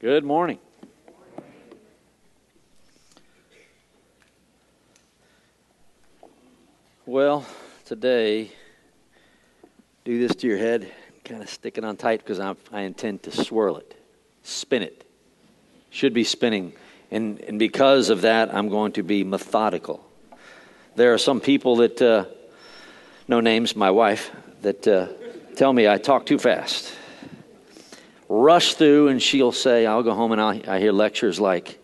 Good morning. Well, today, do this to your head, kind of stick it on tight because I, I intend to swirl it, spin it. Should be spinning. And, and because of that, I'm going to be methodical. There are some people that, uh, no names, my wife, that uh, tell me I talk too fast rush through, and she'll say, I'll go home and I'll, I hear lectures like,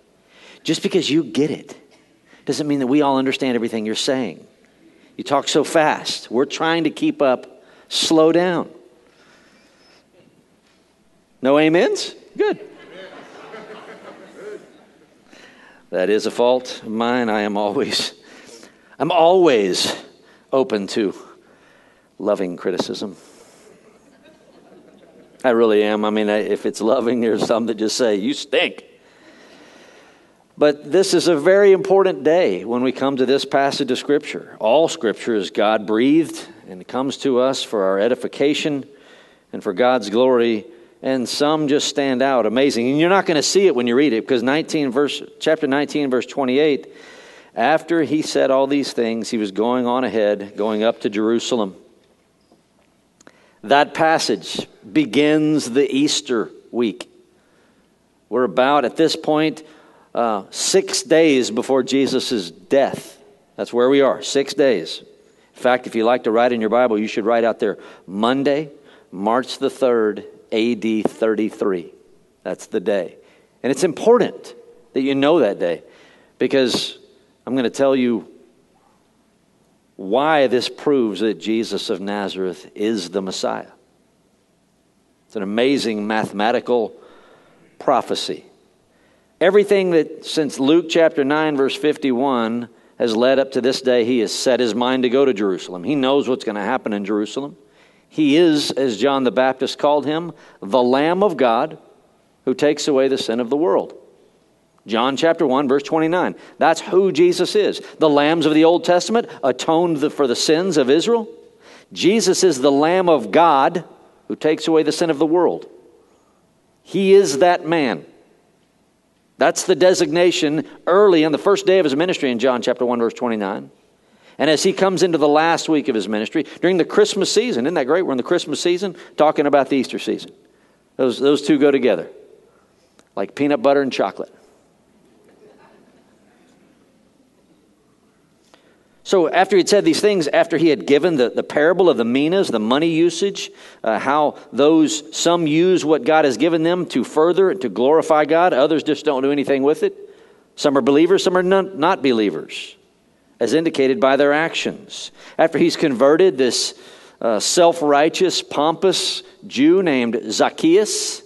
just because you get it doesn't mean that we all understand everything you're saying. You talk so fast. We're trying to keep up. Slow down. No amens? Good. That is a fault of mine. I am always, I'm always open to loving criticism. I really am. I mean, if it's loving, there's some that just say, You stink. But this is a very important day when we come to this passage of Scripture. All Scripture is God breathed and it comes to us for our edification and for God's glory. And some just stand out amazing. And you're not going to see it when you read it because 19 verse, chapter 19, verse 28, after he said all these things, he was going on ahead, going up to Jerusalem. That passage begins the Easter week. We're about, at this point, uh, six days before Jesus' death. That's where we are, six days. In fact, if you like to write in your Bible, you should write out there Monday, March the 3rd, AD 33. That's the day. And it's important that you know that day because I'm going to tell you why this proves that Jesus of Nazareth is the Messiah. It's an amazing mathematical prophecy. Everything that since Luke chapter 9, verse 51, has led up to this day, he has set his mind to go to Jerusalem. He knows what's going to happen in Jerusalem. He is, as John the Baptist called him, the Lamb of God who takes away the sin of the world. John chapter 1, verse 29. That's who Jesus is. The lambs of the Old Testament atoned for the sins of Israel. Jesus is the Lamb of God who takes away the sin of the world. He is that man. That's the designation early in the first day of his ministry in John chapter 1, verse 29. And as he comes into the last week of his ministry, during the Christmas season, isn't that great? We're in the Christmas season talking about the Easter season. Those, those two go together like peanut butter and chocolate. So, after he'd said these things, after he had given the, the parable of the minas, the money usage, uh, how those, some use what God has given them to further, and to glorify God, others just don't do anything with it. Some are believers, some are not, not believers, as indicated by their actions. After he's converted this uh, self righteous, pompous Jew named Zacchaeus,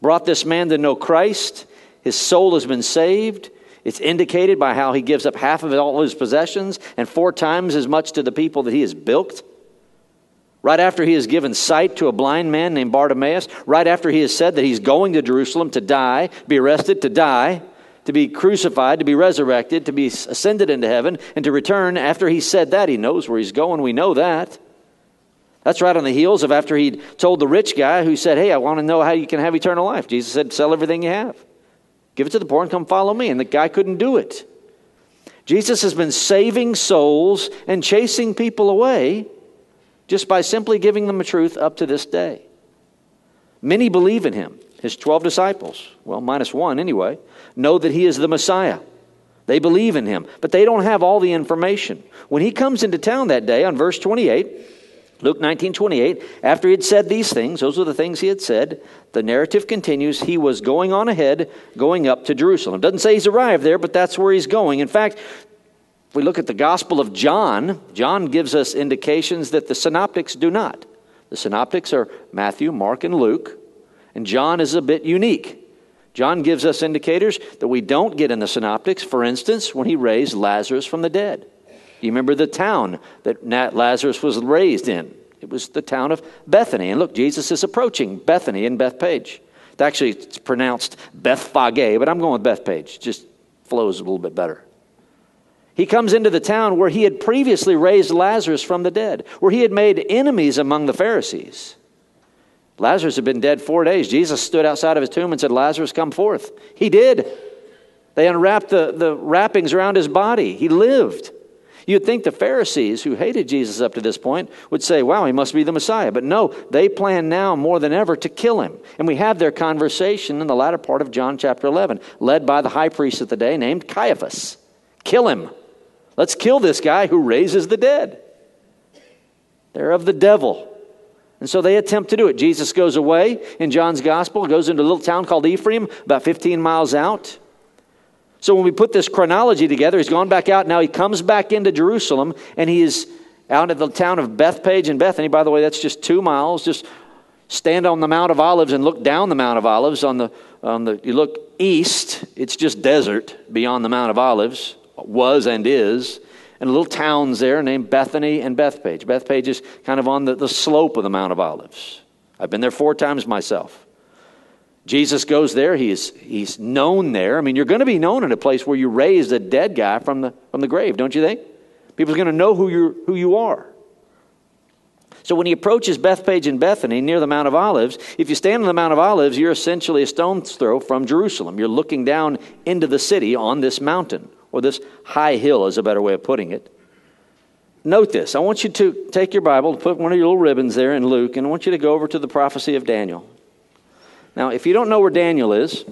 brought this man to know Christ, his soul has been saved. It's indicated by how he gives up half of all his possessions and four times as much to the people that he has bilked. Right after he has given sight to a blind man named Bartimaeus, right after he has said that he's going to Jerusalem to die, be arrested, to die, to be crucified, to be resurrected, to be ascended into heaven, and to return. After he said that, he knows where he's going. We know that. That's right on the heels of after he'd told the rich guy who said, Hey, I want to know how you can have eternal life. Jesus said, Sell everything you have. Give it to the poor and come follow me. And the guy couldn't do it. Jesus has been saving souls and chasing people away just by simply giving them the truth up to this day. Many believe in him. His 12 disciples, well, minus one anyway, know that he is the Messiah. They believe in him, but they don't have all the information. When he comes into town that day on verse 28, Luke 19, 28, after he had said these things, those are the things he had said, the narrative continues. He was going on ahead, going up to Jerusalem. Doesn't say he's arrived there, but that's where he's going. In fact, if we look at the Gospel of John, John gives us indications that the synoptics do not. The synoptics are Matthew, Mark, and Luke, and John is a bit unique. John gives us indicators that we don't get in the synoptics, for instance, when he raised Lazarus from the dead. You remember the town that Lazarus was raised in? It was the town of Bethany. And look, Jesus is approaching Bethany in Bethpage. It's actually it's pronounced Bethphage, but I'm going with Bethpage. It just flows a little bit better. He comes into the town where he had previously raised Lazarus from the dead, where he had made enemies among the Pharisees. Lazarus had been dead four days. Jesus stood outside of his tomb and said, Lazarus, come forth. He did. They unwrapped the, the wrappings around his body. He lived. You'd think the Pharisees, who hated Jesus up to this point, would say, Wow, he must be the Messiah. But no, they plan now more than ever to kill him. And we have their conversation in the latter part of John chapter 11, led by the high priest of the day named Caiaphas. Kill him. Let's kill this guy who raises the dead. They're of the devil. And so they attempt to do it. Jesus goes away in John's gospel, goes into a little town called Ephraim, about 15 miles out. So when we put this chronology together, he's gone back out. Now he comes back into Jerusalem, and he is out at the town of Bethpage and Bethany. By the way, that's just two miles. Just stand on the Mount of Olives and look down the Mount of Olives. On the, on the, you look east, it's just desert beyond the Mount of Olives, was and is and little towns there named Bethany and Bethpage. Bethpage is kind of on the, the slope of the Mount of Olives. I've been there four times myself. Jesus goes there. He's, he's known there. I mean, you're going to be known in a place where you raised a dead guy from the, from the grave, don't you think? People's going to know who, you're, who you are. So when he approaches Bethpage and Bethany near the Mount of Olives, if you stand on the Mount of Olives, you're essentially a stone's throw from Jerusalem. You're looking down into the city on this mountain or this high hill is a better way of putting it. Note this. I want you to take your Bible, put one of your little ribbons there in Luke, and I want you to go over to the prophecy of Daniel. Now, if you don't know where Daniel is,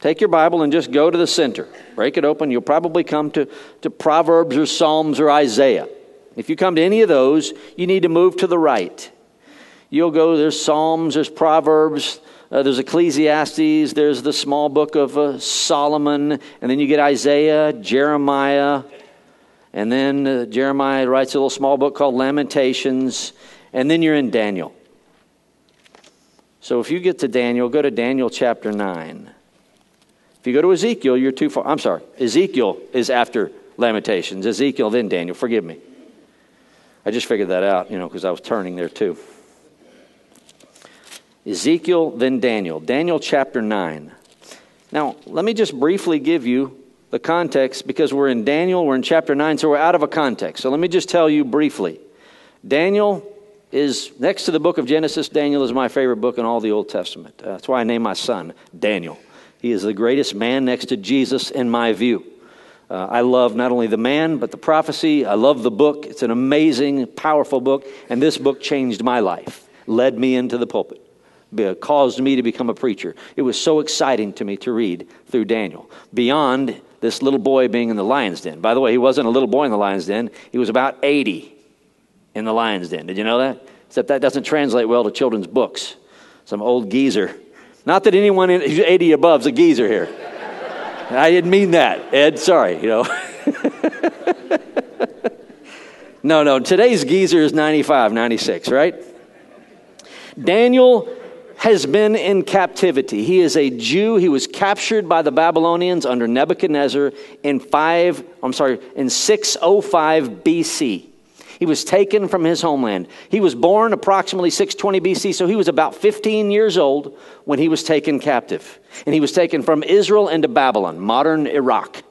take your Bible and just go to the center. Break it open. You'll probably come to, to Proverbs or Psalms or Isaiah. If you come to any of those, you need to move to the right. You'll go, there's Psalms, there's Proverbs, uh, there's Ecclesiastes, there's the small book of uh, Solomon, and then you get Isaiah, Jeremiah, and then uh, Jeremiah writes a little small book called Lamentations, and then you're in Daniel. So if you get to Daniel, go to Daniel chapter 9. If you go to Ezekiel, you're too far. I'm sorry. Ezekiel is after Lamentations. Ezekiel, then Daniel. Forgive me. I just figured that out, you know, because I was turning there too. Ezekiel, then Daniel. Daniel chapter 9. Now, let me just briefly give you the context because we're in Daniel, we're in chapter 9, so we're out of a context. So let me just tell you briefly. Daniel is, next to the book of Genesis, Daniel is my favorite book in all the Old Testament. Uh, that's why I named my son Daniel. He is the greatest man next to Jesus in my view. Uh, I love not only the man, but the prophecy. I love the book. It's an amazing, powerful book, and this book changed my life, led me into the pulpit caused me to become a preacher. It was so exciting to me to read through Daniel. Beyond this little boy being in the lion's den. By the way, he wasn't a little boy in the lion's den, he was about 80 in the lion's den. Did you know that? Except that doesn't translate well to children's books. Some old geezer. Not that anyone who's 80 above is a geezer here. I didn't mean that, Ed. Sorry, you know. no, no. Today's geezer is 95, 96, right? Daniel has been in captivity. He is a Jew. He was captured by the Babylonians under Nebuchadnezzar in 5 I'm sorry, in 605 BC. He was taken from his homeland. He was born approximately 620 BC, so he was about 15 years old when he was taken captive. And he was taken from Israel into Babylon, modern Iraq.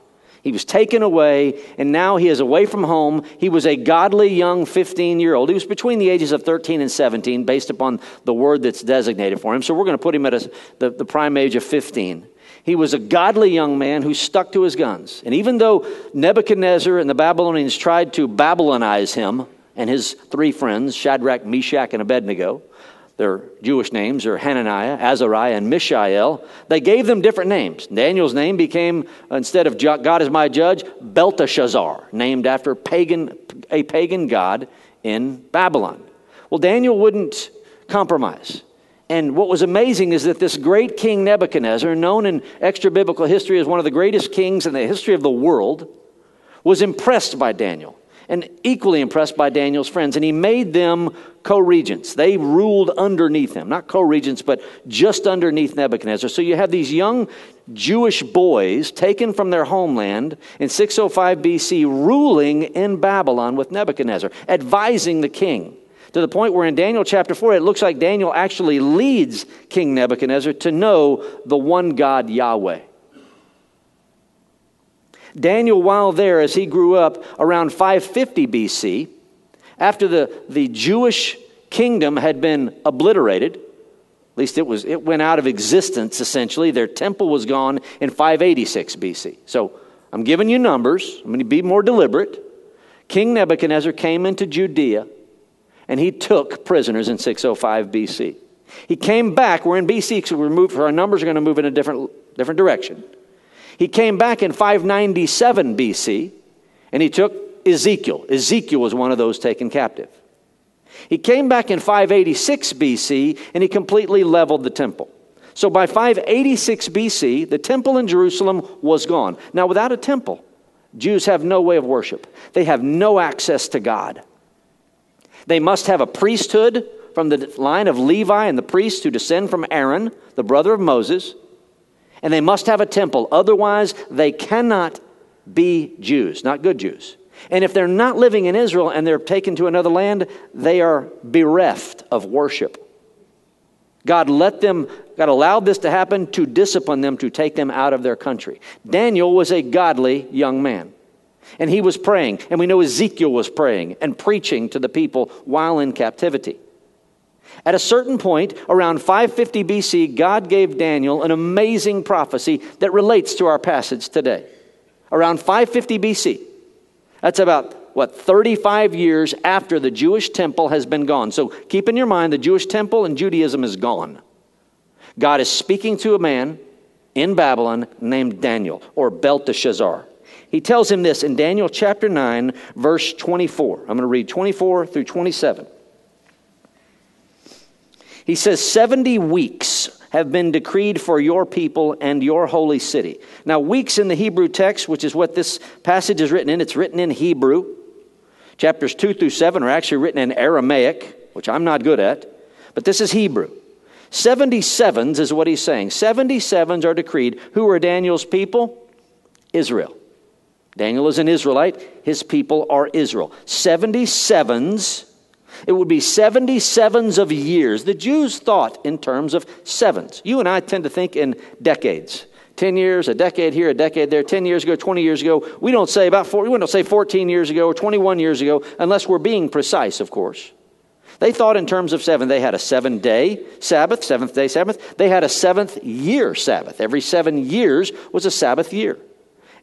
He was taken away, and now he is away from home. He was a godly young 15 year old. He was between the ages of 13 and 17, based upon the word that's designated for him. So we're going to put him at a, the, the prime age of 15. He was a godly young man who stuck to his guns. And even though Nebuchadnezzar and the Babylonians tried to Babylonize him and his three friends, Shadrach, Meshach, and Abednego, their Jewish names are Hananiah, Azariah, and Mishael. They gave them different names. Daniel's name became, instead of God is my judge, Belteshazzar, named after pagan, a pagan god in Babylon. Well, Daniel wouldn't compromise. And what was amazing is that this great king Nebuchadnezzar, known in extra biblical history as one of the greatest kings in the history of the world, was impressed by Daniel and equally impressed by Daniel's friends, and he made them co regents. They ruled underneath him, not co regents, but just underneath Nebuchadnezzar. So you have these young Jewish boys taken from their homeland in 605 BC, ruling in Babylon with Nebuchadnezzar, advising the king. To the point where in Daniel chapter 4, it looks like Daniel actually leads King Nebuchadnezzar to know the one God Yahweh. Daniel, while there, as he grew up around 550 BC, after the, the Jewish kingdom had been obliterated. At least it was it went out of existence essentially. Their temple was gone in 586 BC. So I'm giving you numbers. I'm going to be more deliberate. King Nebuchadnezzar came into Judea and he took prisoners in 605 BC. He came back. We're in BC, so we're moved, our numbers are going to move in a different, different direction. He came back in 597 BC and he took Ezekiel. Ezekiel was one of those taken captive. He came back in 586 BC and he completely leveled the temple. So by 586 BC, the temple in Jerusalem was gone. Now, without a temple, Jews have no way of worship, they have no access to God. They must have a priesthood from the line of Levi and the priests who descend from Aaron, the brother of Moses, and they must have a temple. Otherwise, they cannot be Jews, not good Jews. And if they're not living in Israel and they're taken to another land, they are bereft of worship. God let them, God allowed this to happen to discipline them, to take them out of their country. Daniel was a godly young man. And he was praying. And we know Ezekiel was praying and preaching to the people while in captivity. At a certain point, around 550 BC, God gave Daniel an amazing prophecy that relates to our passage today. Around 550 BC, that's about, what, 35 years after the Jewish temple has been gone. So keep in your mind the Jewish temple and Judaism is gone. God is speaking to a man in Babylon named Daniel or Belteshazzar. He tells him this in Daniel chapter 9, verse 24. I'm going to read 24 through 27. He says, 70 weeks have been decreed for your people and your holy city. Now, weeks in the Hebrew text, which is what this passage is written in, it's written in Hebrew. Chapters 2 through 7 are actually written in Aramaic, which I'm not good at, but this is Hebrew. 77s is what he's saying. 77s are decreed. Who are Daniel's people? Israel. Daniel is an Israelite. His people are Israel. 77s it would be 77s of years. The Jews thought in terms of sevens. You and I tend to think in decades. 10 years, a decade here, a decade there, 10 years ago, 20 years ago. We don't say about four, we don't say 14 years ago or 21 years ago unless we're being precise, of course. They thought in terms of seven. They had a seven day Sabbath, seventh day Sabbath. They had a seventh year Sabbath. Every seven years was a Sabbath year.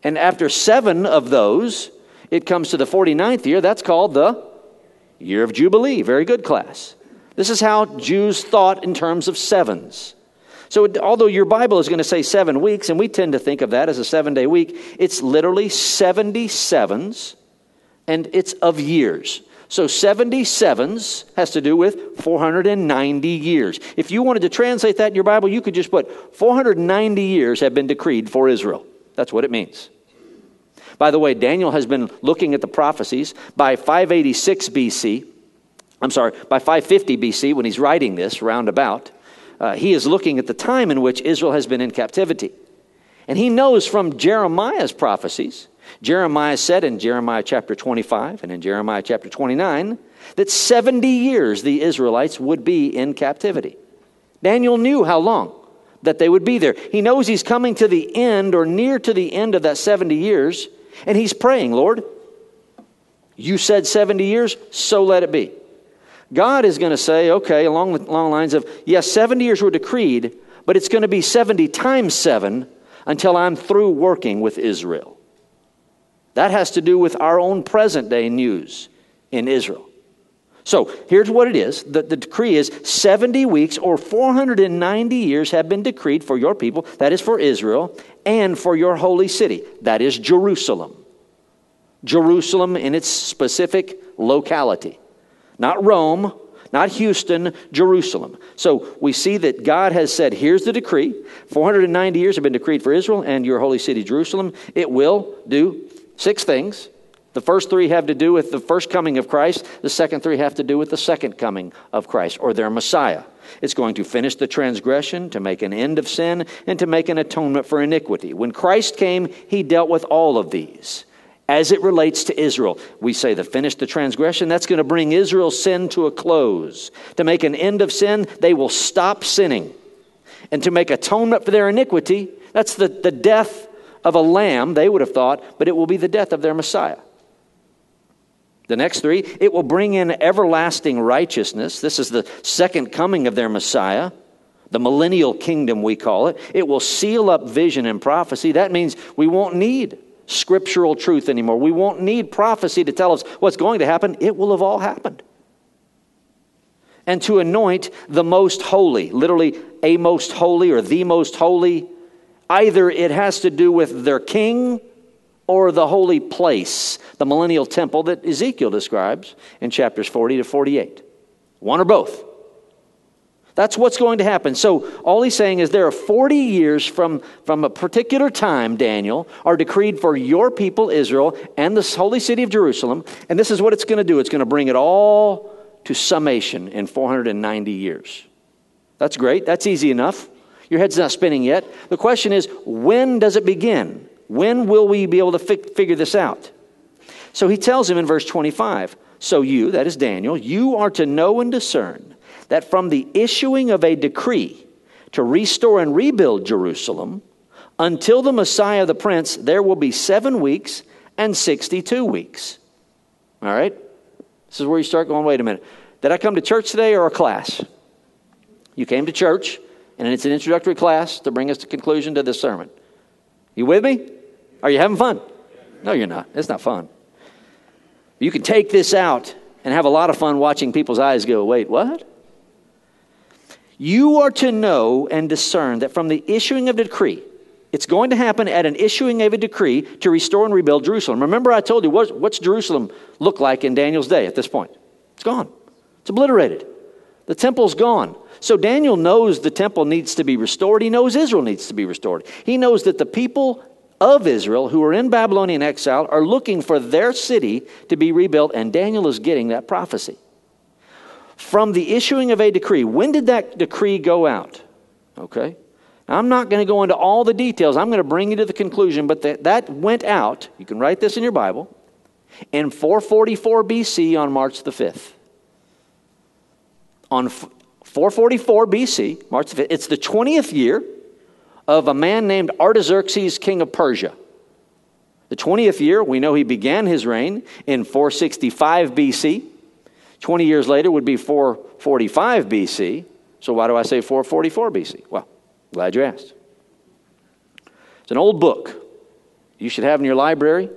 And after seven of those, it comes to the 49th year. That's called the Year of Jubilee. Very good, class. This is how Jews thought in terms of sevens. So, although your Bible is going to say seven weeks, and we tend to think of that as a seven day week, it's literally 77s and it's of years. So 77s has to do with 490 years. If you wanted to translate that in your Bible, you could just put 490 years have been decreed for Israel. That's what it means. By the way, Daniel has been looking at the prophecies by 586 BC. I'm sorry, by 550 BC, when he's writing this roundabout, uh, he is looking at the time in which Israel has been in captivity. And he knows from Jeremiah's prophecies, Jeremiah said in Jeremiah chapter 25 and in Jeremiah chapter 29, that 70 years the Israelites would be in captivity. Daniel knew how long that they would be there. He knows he's coming to the end or near to the end of that 70 years. And he's praying, Lord, you said 70 years, so let it be. God is going to say, okay, along the long lines of, yes, 70 years were decreed, but it's going to be 70 times 7 until I'm through working with Israel. That has to do with our own present day news in Israel. So here's what it is the, the decree is 70 weeks or 490 years have been decreed for your people, that is for Israel, and for your holy city, that is Jerusalem. Jerusalem in its specific locality. Not Rome, not Houston, Jerusalem. So we see that God has said, here's the decree. 490 years have been decreed for Israel and your holy city, Jerusalem. It will do six things. The first three have to do with the first coming of Christ. The second three have to do with the second coming of Christ or their Messiah. It's going to finish the transgression, to make an end of sin, and to make an atonement for iniquity. When Christ came, he dealt with all of these. As it relates to Israel, we say to finish the transgression, that's going to bring Israel's sin to a close. To make an end of sin, they will stop sinning. And to make atonement for their iniquity, that's the, the death of a lamb, they would have thought, but it will be the death of their Messiah. The next three, it will bring in everlasting righteousness. This is the second coming of their Messiah, the millennial kingdom, we call it. It will seal up vision and prophecy. That means we won't need scriptural truth anymore. We won't need prophecy to tell us what's going to happen. It will have all happened. And to anoint the most holy, literally a most holy or the most holy, either it has to do with their king or the holy place, the millennial temple that Ezekiel describes in chapters 40 to 48. One or both. That's what's going to happen. So, all he's saying is there are 40 years from, from a particular time, Daniel, are decreed for your people, Israel, and the holy city of Jerusalem. And this is what it's going to do it's going to bring it all to summation in 490 years. That's great. That's easy enough. Your head's not spinning yet. The question is when does it begin? When will we be able to fi- figure this out? So he tells him in verse 25 So you, that is Daniel, you are to know and discern that from the issuing of a decree to restore and rebuild Jerusalem until the Messiah the Prince, there will be seven weeks and 62 weeks. All right? This is where you start going, wait a minute. Did I come to church today or a class? You came to church, and it's an introductory class to bring us to conclusion to this sermon. You with me? Are you having fun? No, you're not. It's not fun. You can take this out and have a lot of fun watching people's eyes go, wait, what? You are to know and discern that from the issuing of the decree, it's going to happen at an issuing of a decree to restore and rebuild Jerusalem. Remember, I told you, what's, what's Jerusalem look like in Daniel's day at this point? It's gone, it's obliterated. The temple's gone. So Daniel knows the temple needs to be restored. He knows Israel needs to be restored. He knows that the people of Israel who are in Babylonian exile are looking for their city to be rebuilt, and Daniel is getting that prophecy. From the issuing of a decree, when did that decree go out? Okay. I'm not going to go into all the details. I'm going to bring you to the conclusion, but that, that went out, you can write this in your Bible, in 444 BC on March the 5th. On 444 BC, March the 5th, it's the 20th year of a man named Artaxerxes, king of Persia. The 20th year, we know he began his reign in 465 BC. 20 years later would be 445 BC. So why do I say 444 BC? Well, glad you asked. It's an old book you should have in your library.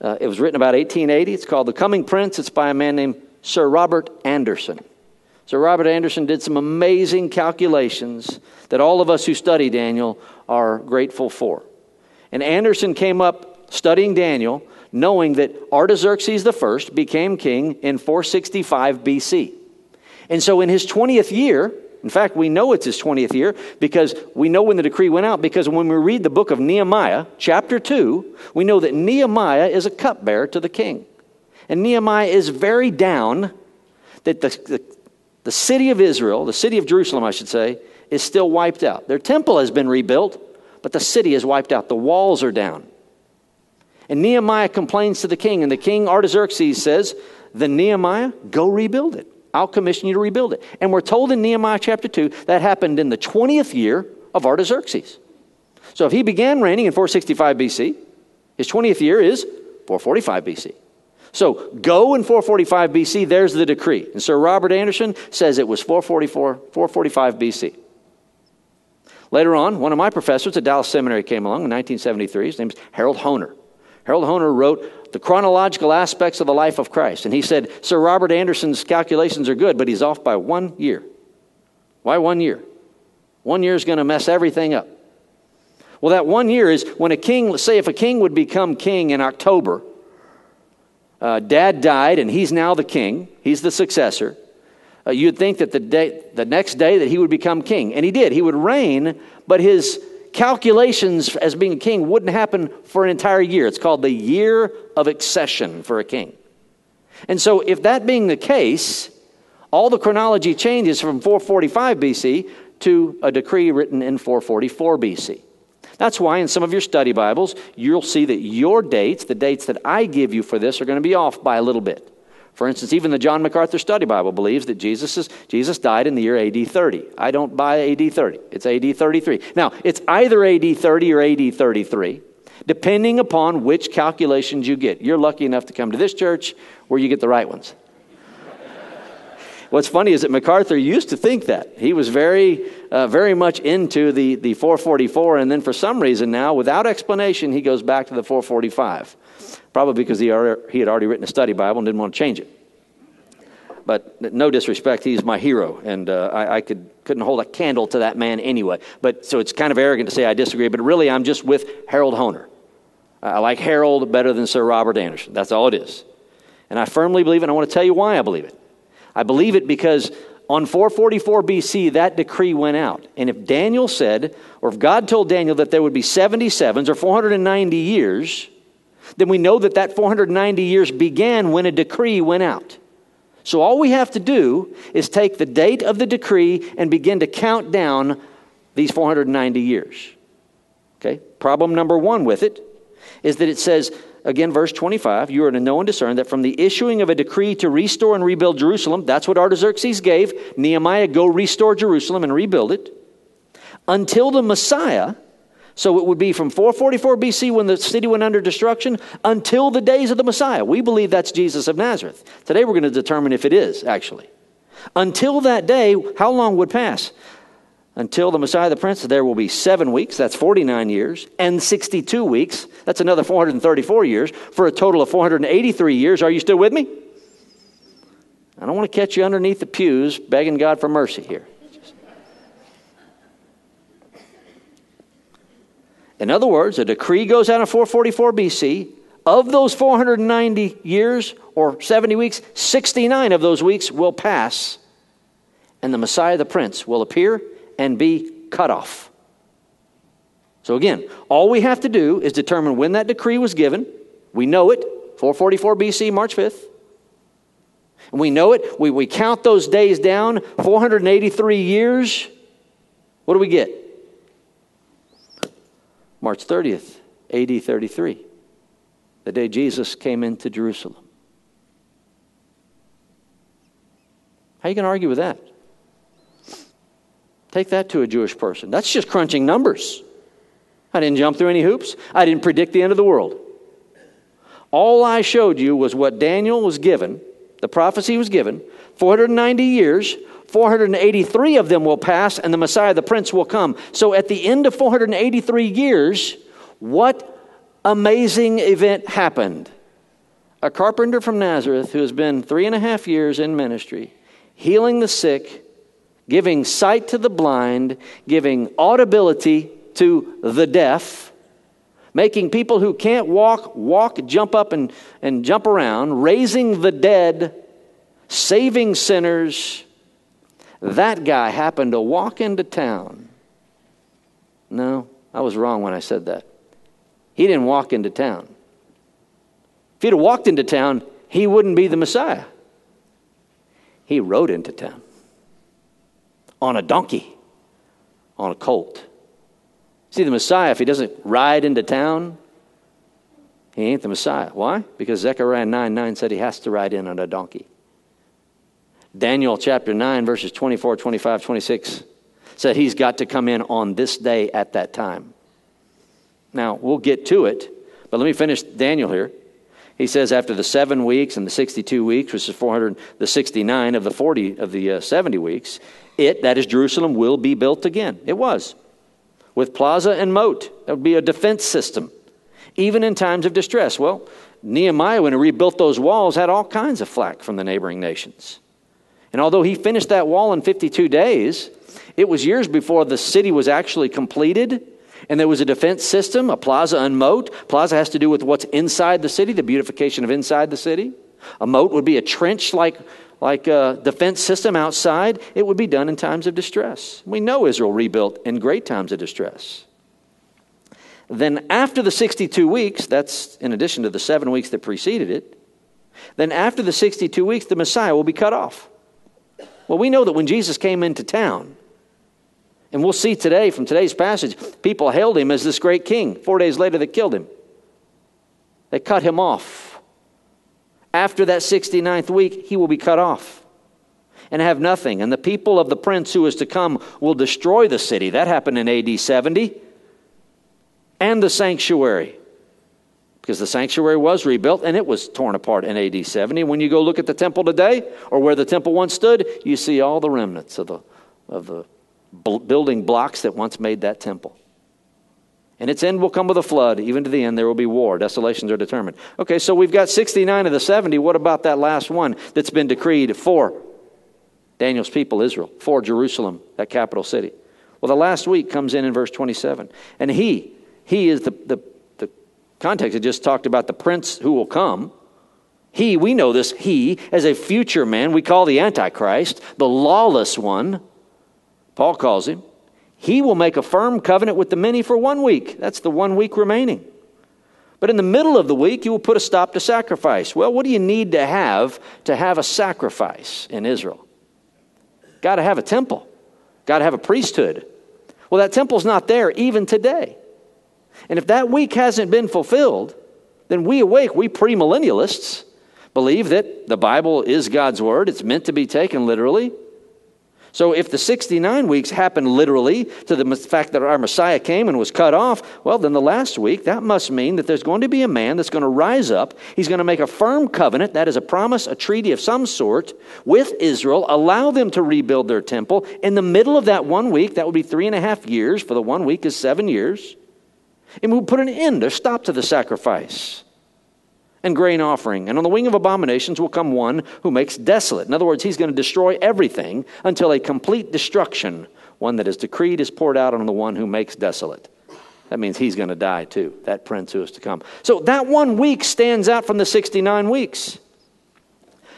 Uh, it was written about 1880. It's called The Coming Prince. It's by a man named Sir Robert Anderson. Sir Robert Anderson did some amazing calculations that all of us who study Daniel are grateful for. And Anderson came up studying Daniel, knowing that Artaxerxes I became king in 465 BC. And so in his 20th year, in fact, we know it's his 20th year because we know when the decree went out because when we read the book of Nehemiah, chapter 2, we know that Nehemiah is a cupbearer to the king. And Nehemiah is very down that the, the, the city of Israel, the city of Jerusalem, I should say, is still wiped out. Their temple has been rebuilt, but the city is wiped out. The walls are down. And Nehemiah complains to the king, and the king Artaxerxes says, Then Nehemiah, go rebuild it. I'll commission you to rebuild it. And we're told in Nehemiah chapter 2 that happened in the 20th year of Artaxerxes. So if he began reigning in 465 BC, his 20th year is 445 BC. So go in 445 BC, there's the decree. And Sir Robert Anderson says it was 444, 445 BC. Later on, one of my professors at Dallas Seminary came along in 1973. His name is Harold Hoehner. Harold Hoehner wrote the chronological aspects of the life of Christ. And he said, Sir Robert Anderson's calculations are good, but he's off by one year. Why one year? One year is going to mess everything up. Well, that one year is when a king, say if a king would become king in October, uh, dad died and he's now the king, he's the successor uh, you'd think that the, day, the next day that he would become king. And he did. He would reign, but his calculations as being a king wouldn't happen for an entire year. It's called the year of accession for a king. And so, if that being the case, all the chronology changes from 445 BC to a decree written in 444 BC. That's why in some of your study Bibles, you'll see that your dates, the dates that I give you for this, are going to be off by a little bit. For instance, even the John MacArthur Study Bible believes that Jesus, is, Jesus died in the year AD 30. I don't buy AD 30. It's AD 33. Now, it's either AD 30 or AD 33. depending upon which calculations you get. You're lucky enough to come to this church where you get the right ones. What's funny is that MacArthur used to think that. He was very, uh, very much into the, the 444, and then for some reason now, without explanation, he goes back to the 445. Probably because he, he had already written a study Bible and didn't want to change it. But no disrespect, he's my hero, and uh, I, I could, couldn't hold a candle to that man anyway. But so it's kind of arrogant to say I disagree, but really I'm just with Harold Hoehner. I like Harold better than Sir Robert Anderson. That's all it is. And I firmly believe it, and I want to tell you why I believe it. I believe it because on 444 BC, that decree went out. And if Daniel said, or if God told Daniel that there would be 77s or 490 years, then we know that that 490 years began when a decree went out. So all we have to do is take the date of the decree and begin to count down these 490 years. Okay? Problem number one with it is that it says again, verse 25, you are to know and discern that from the issuing of a decree to restore and rebuild Jerusalem, that's what Artaxerxes gave. Nehemiah, go restore Jerusalem and rebuild it. Until the Messiah, so it would be from 444 BC when the city went under destruction until the days of the Messiah. We believe that's Jesus of Nazareth. Today we're going to determine if it is, actually. Until that day, how long would pass? Until the Messiah the Prince, there will be seven weeks, that's 49 years, and 62 weeks, that's another 434 years, for a total of 483 years. Are you still with me? I don't want to catch you underneath the pews begging God for mercy here. In other words, a decree goes out in 444 BC. Of those 490 years or 70 weeks, 69 of those weeks will pass, and the Messiah the Prince will appear and be cut off. So again, all we have to do is determine when that decree was given. We know it, 444 BC, March 5th. And we know it. We, we count those days down, 483 years. What do we get? March 30th, AD 33, the day Jesus came into Jerusalem. How are you going to argue with that? Take that to a Jewish person. That's just crunching numbers. I didn't jump through any hoops, I didn't predict the end of the world. All I showed you was what Daniel was given, the prophecy was given 490 years. 483 of them will pass, and the Messiah, the Prince, will come. So at the end of 483 years, what amazing event happened? A carpenter from Nazareth who has been three and a half years in ministry, healing the sick, giving sight to the blind, giving audibility to the deaf, making people who can't walk, walk, jump up, and, and jump around, raising the dead, saving sinners. That guy happened to walk into town. No, I was wrong when I said that. He didn't walk into town. If he'd have walked into town, he wouldn't be the Messiah. He rode into town on a donkey, on a colt. See, the Messiah, if he doesn't ride into town, he ain't the Messiah. Why? Because Zechariah 9 9 said he has to ride in on a donkey. Daniel chapter 9, verses 24, 25, 26 said he's got to come in on this day at that time. Now, we'll get to it, but let me finish Daniel here. He says after the seven weeks and the 62 weeks, which is 400, the 69 of the 40 of the uh, 70 weeks, it, that is Jerusalem, will be built again. It was. With plaza and moat. That would be a defense system, even in times of distress. Well, Nehemiah, when he rebuilt those walls, had all kinds of flack from the neighboring nations. And although he finished that wall in 52 days, it was years before the city was actually completed and there was a defense system, a plaza and moat. Plaza has to do with what's inside the city, the beautification of inside the city. A moat would be a trench like like a defense system outside, it would be done in times of distress. We know Israel rebuilt in great times of distress. Then, after the 62 weeks, that's in addition to the seven weeks that preceded it, then after the 62 weeks, the Messiah will be cut off. Well, we know that when Jesus came into town, and we'll see today from today's passage, people hailed him as this great king. Four days later, they killed him. They cut him off. After that 69th week, he will be cut off and have nothing. And the people of the prince who is to come will destroy the city. That happened in AD 70. And the sanctuary. because the sanctuary was rebuilt and it was torn apart in AD 70. When you go look at the temple today or where the temple once stood, you see all the remnants of the, of the building blocks that once made that temple. And its end will come with a flood. Even to the end, there will be war. Desolations are determined. Okay, so we've got 69 of the 70. What about that last one that's been decreed for Daniel's people, Israel, for Jerusalem, that capital city? Well, the last week comes in in verse 27. And he, he is the, the, the context, it just talked about the prince who will come. He, we know this, he, as a future man, we call the Antichrist, the lawless one, Paul calls him. He will make a firm covenant with the many for one week. That's the one week remaining. But in the middle of the week, you will put a stop to sacrifice. Well, what do you need to have to have a sacrifice in Israel? Got to have a temple, got to have a priesthood. Well, that temple's not there even today. And if that week hasn't been fulfilled, then we awake, we premillennialists, believe that the Bible is God's word. It's meant to be taken literally. So if the 69 weeks happened literally to the fact that our Messiah came and was cut off, well, then the last week, that must mean that there's going to be a man that's going to rise up. He's going to make a firm covenant, that is a promise, a treaty of some sort, with Israel, allow them to rebuild their temple. In the middle of that one week, that would be three and a half years, for the one week is seven years. And we will put an end or stop to the sacrifice and grain offering. And on the wing of abominations will come one who makes desolate. In other words, he's going to destroy everything until a complete destruction, one that is decreed, is poured out on the one who makes desolate. That means he's going to die too, that prince who is to come. So that one week stands out from the 69 weeks.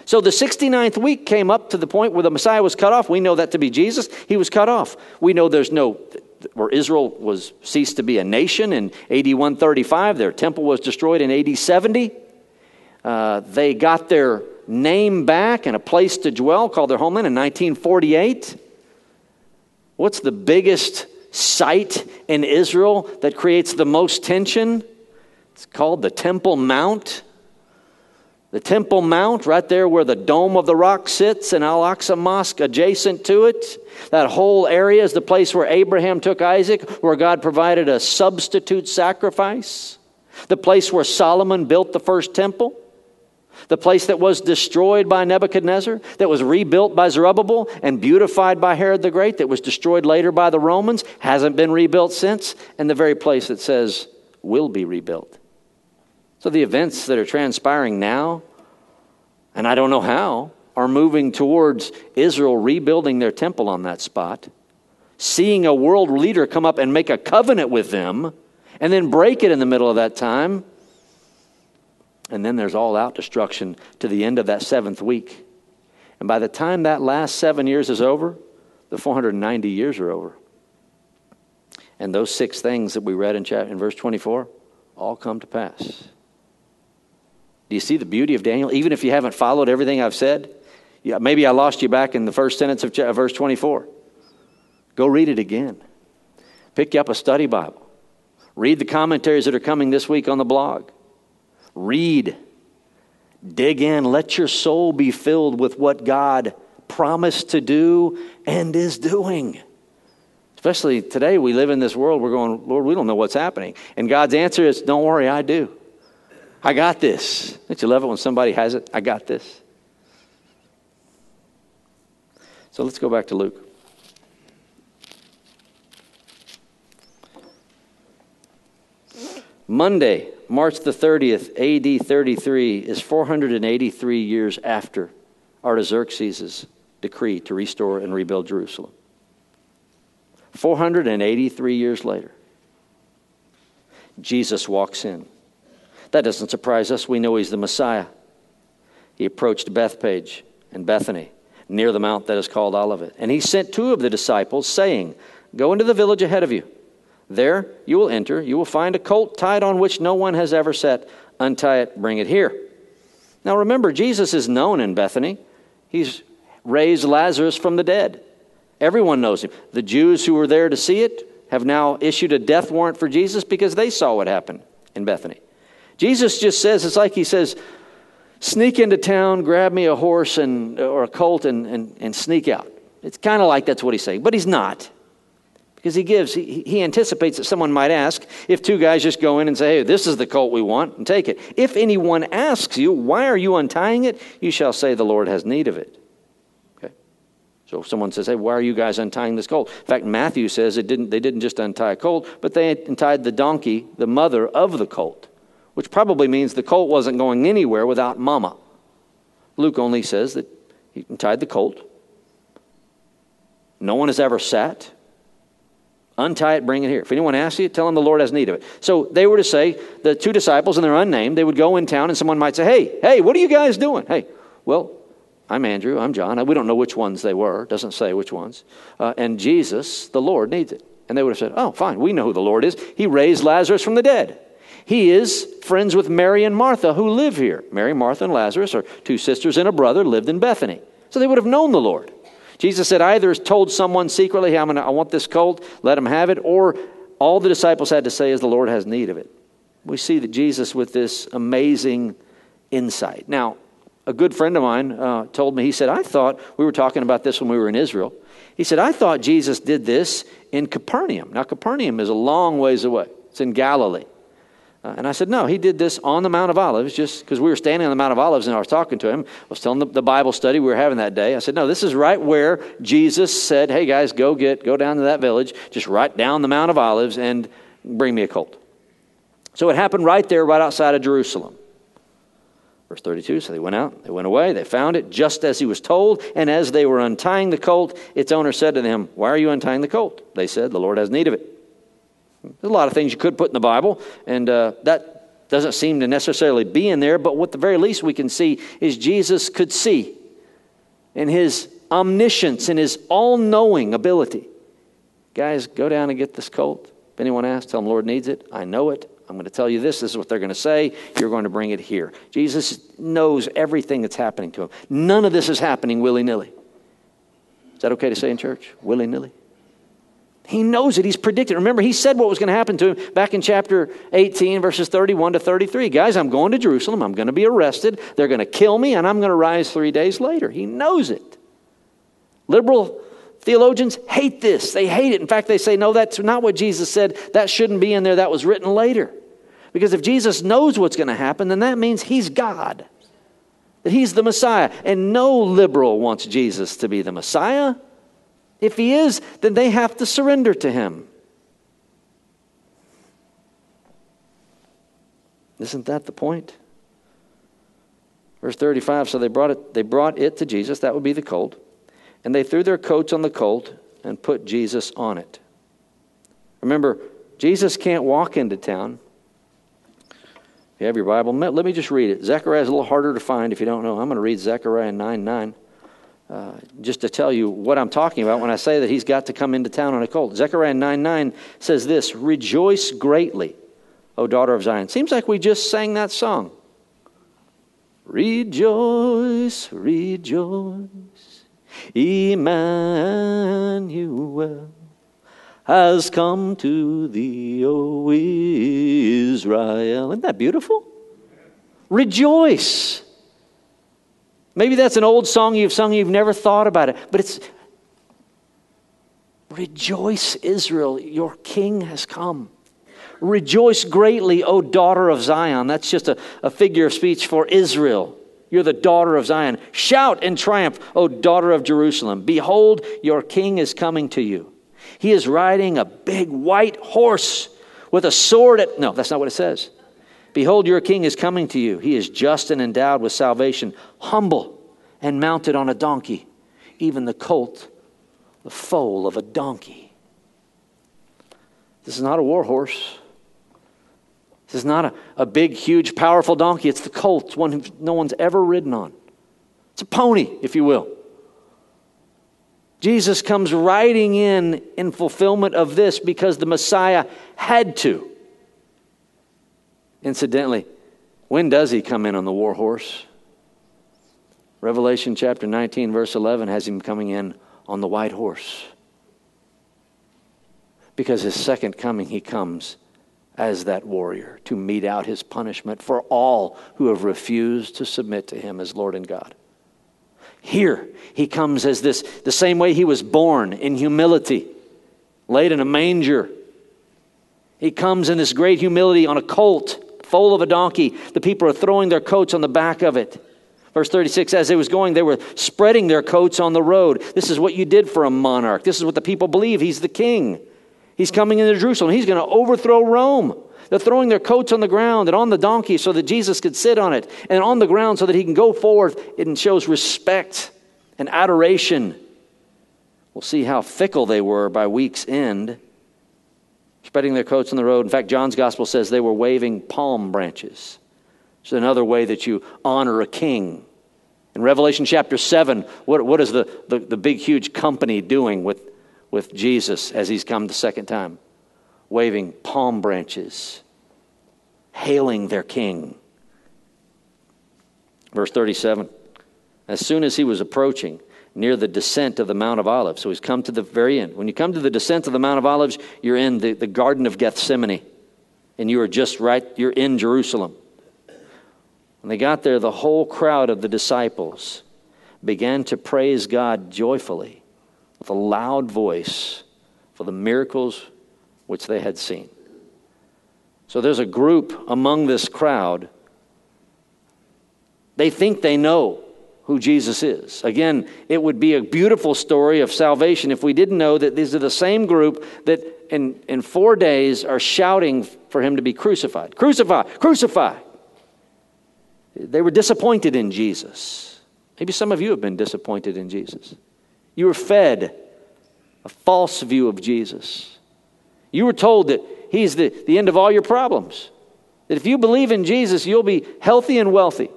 So the 69th week came up to the point where the Messiah was cut off. We know that to be Jesus. He was cut off. We know there's no where Israel was ceased to be a nation in AD 135. Their temple was destroyed in AD 70. Uh, they got their name back and a place to dwell called their homeland in 1948. What's the biggest site in Israel that creates the most tension? It's called the Temple Mount. The Temple Mount, right there where the Dome of the Rock sits, and Al Aqsa Mosque adjacent to it. That whole area is the place where Abraham took Isaac, where God provided a substitute sacrifice. The place where Solomon built the first temple. The place that was destroyed by Nebuchadnezzar, that was rebuilt by Zerubbabel and beautified by Herod the Great, that was destroyed later by the Romans, hasn't been rebuilt since, and the very place that says will be rebuilt. So the events that are transpiring now, and I don't know how, are moving towards Israel rebuilding their temple on that spot, seeing a world leader come up and make a covenant with them, and then break it in the middle of that time. And then there's all out destruction to the end of that seventh week. And by the time that last seven years is over, the 490 years are over. And those six things that we read in, chapter, in verse 24 all come to pass. Do you see the beauty of Daniel? Even if you haven't followed everything I've said, yeah, maybe I lost you back in the first sentence of verse 24. Go read it again. Pick you up a study Bible. Read the commentaries that are coming this week on the blog. Read. Dig in. Let your soul be filled with what God promised to do and is doing. Especially today, we live in this world, we're going, Lord, we don't know what's happening. And God's answer is, don't worry, I do. I got this. Don't you love it when somebody has it? I got this. So let's go back to Luke. Monday, March the 30th, AD 33, is 483 years after Artaxerxes' decree to restore and rebuild Jerusalem. 483 years later, Jesus walks in. That doesn't surprise us. We know he's the Messiah. He approached Bethpage and Bethany near the mount that is called Olivet. And he sent two of the disciples, saying, Go into the village ahead of you. There you will enter. You will find a colt tied on which no one has ever sat. Untie it, bring it here. Now remember, Jesus is known in Bethany. He's raised Lazarus from the dead. Everyone knows him. The Jews who were there to see it have now issued a death warrant for Jesus because they saw what happened in Bethany. Jesus just says, it's like he says, sneak into town, grab me a horse and, or a colt and, and, and sneak out. It's kind of like that's what he's saying, but he's not. Because he gives, he, he anticipates that someone might ask if two guys just go in and say, hey, this is the colt we want, and take it. If anyone asks you, why are you untying it? You shall say, the Lord has need of it. Okay. So if someone says, hey, why are you guys untying this colt? In fact, Matthew says it didn't, they didn't just untie a colt, but they untied the donkey, the mother of the colt, which probably means the colt wasn't going anywhere without mama. Luke only says that he untied the colt. No one has ever sat Untie it, bring it here. If anyone asks you, tell them the Lord has need of it. So they were to say, the two disciples, and they're unnamed, they would go in town and someone might say, Hey, hey, what are you guys doing? Hey, well, I'm Andrew, I'm John. We don't know which ones they were, doesn't say which ones. Uh, and Jesus, the Lord, needs it. And they would have said, Oh, fine, we know who the Lord is. He raised Lazarus from the dead. He is friends with Mary and Martha who live here. Mary, Martha, and Lazarus are two sisters and a brother, lived in Bethany. So they would have known the Lord. Jesus said either told someone secretly, hey, I'm gonna, I want this colt, let him have it, or all the disciples had to say is the Lord has need of it. We see that Jesus with this amazing insight. Now, a good friend of mine uh, told me, he said, I thought, we were talking about this when we were in Israel. He said, I thought Jesus did this in Capernaum. Now, Capernaum is a long ways away, it's in Galilee. Uh, and I said, no, he did this on the Mount of Olives just because we were standing on the Mount of Olives and I was talking to him. I was telling the, the, Bible study we were having that day. I said, no, this is right where Jesus said, hey guys, go get, go down to that village, just right down the Mount of Olives and bring me a colt. So it happened right there, right outside of Jerusalem. Verse 32 So they went out, they went away, they found it just as he was told. And as they were untying the colt, its owner said to them, Why are you untying the colt? They said, The Lord has need of it. There's a lot of things you could put in the Bible, and uh, that doesn't seem to necessarily be in there, but what the very least we can see is Jesus could see in his omniscience in his all knowing ability. Guys, go down and get this colt. If anyone asks, tell them Lord needs it. I know it. I'm going to tell you this. This is what they're going to say. You're going to bring it here. Jesus knows everything that's happening to him. None of this is happening willy nilly. Is that okay to say in church? Willy nilly? He knows it. He's predicted. Remember, he said what was going to happen to him back in chapter 18, verses 31 to 33. Guys, I'm going to Jerusalem. I'm going to be arrested. They're going to kill me, and I'm going to rise three days later. He knows it. Liberal theologians hate this. They hate it. In fact, they say, no, that's not what Jesus said. That shouldn't be in there. That was written later. Because if Jesus knows what's going to happen, then that means he's God, that he's the Messiah. And no liberal wants Jesus to be the Messiah. If he is, then they have to surrender to him. Isn't that the point? Verse 35 so they brought it they brought it to Jesus that would be the colt and they threw their coats on the colt and put Jesus on it. Remember, Jesus can't walk into town. If you have your Bible, let me just read it. Zechariah is a little harder to find if you don't know. I'm going to read Zechariah 9 9. Uh, just to tell you what I'm talking about when I say that he's got to come into town on a colt. Zechariah 9 9 says this Rejoice greatly, O daughter of Zion. Seems like we just sang that song. Rejoice, rejoice, Emmanuel has come to thee, O Israel. Isn't that beautiful? Rejoice. Maybe that's an old song you've sung, you've never thought about it, but it's Rejoice, Israel, your king has come. Rejoice greatly, O daughter of Zion. That's just a, a figure of speech for Israel. You're the daughter of Zion. Shout in triumph, O daughter of Jerusalem. Behold, your king is coming to you. He is riding a big white horse with a sword at. No, that's not what it says. Behold, your king is coming to you. He is just and endowed with salvation, humble and mounted on a donkey, even the colt, the foal of a donkey. This is not a war horse. This is not a, a big, huge, powerful donkey. It's the colt, one no one's ever ridden on. It's a pony, if you will. Jesus comes riding in in fulfillment of this because the Messiah had to. Incidentally, when does he come in on the war horse? Revelation chapter 19, verse 11 has him coming in on the white horse. Because his second coming, he comes as that warrior to mete out his punishment for all who have refused to submit to him as Lord and God. Here, he comes as this, the same way he was born in humility laid in a manger. He comes in this great humility on a colt, foal of a donkey. The people are throwing their coats on the back of it. Verse 36 As they was going, they were spreading their coats on the road. This is what you did for a monarch. This is what the people believe. He's the king. He's coming into Jerusalem. He's going to overthrow Rome. They're throwing their coats on the ground and on the donkey so that Jesus could sit on it, and on the ground so that he can go forth. It shows respect and adoration. We'll see how fickle they were by week's end, spreading their coats on the road. In fact, John's gospel says they were waving palm branches. It's another way that you honor a king. In Revelation chapter 7, what, what is the, the, the big, huge company doing with, with Jesus as he's come the second time? Waving palm branches, hailing their king. Verse 37 As soon as he was approaching, near the descent of the Mount of Olives. So he's come to the very end. When you come to the descent of the Mount of Olives, you're in the, the Garden of Gethsemane. And you are just right, you're in Jerusalem. When they got there, the whole crowd of the disciples began to praise God joyfully with a loud voice for the miracles which they had seen. So there's a group among this crowd. They think they know who Jesus is. Again, it would be a beautiful story of salvation if we didn't know that these are the same group that in, in four days are shouting for him to be crucified. Crucify, crucify. They were disappointed in Jesus. Maybe some of you have been disappointed in Jesus. You were fed a false view of Jesus. You were told that He's the, the end of all your problems. That if you believe in Jesus, you'll be healthy and wealthy.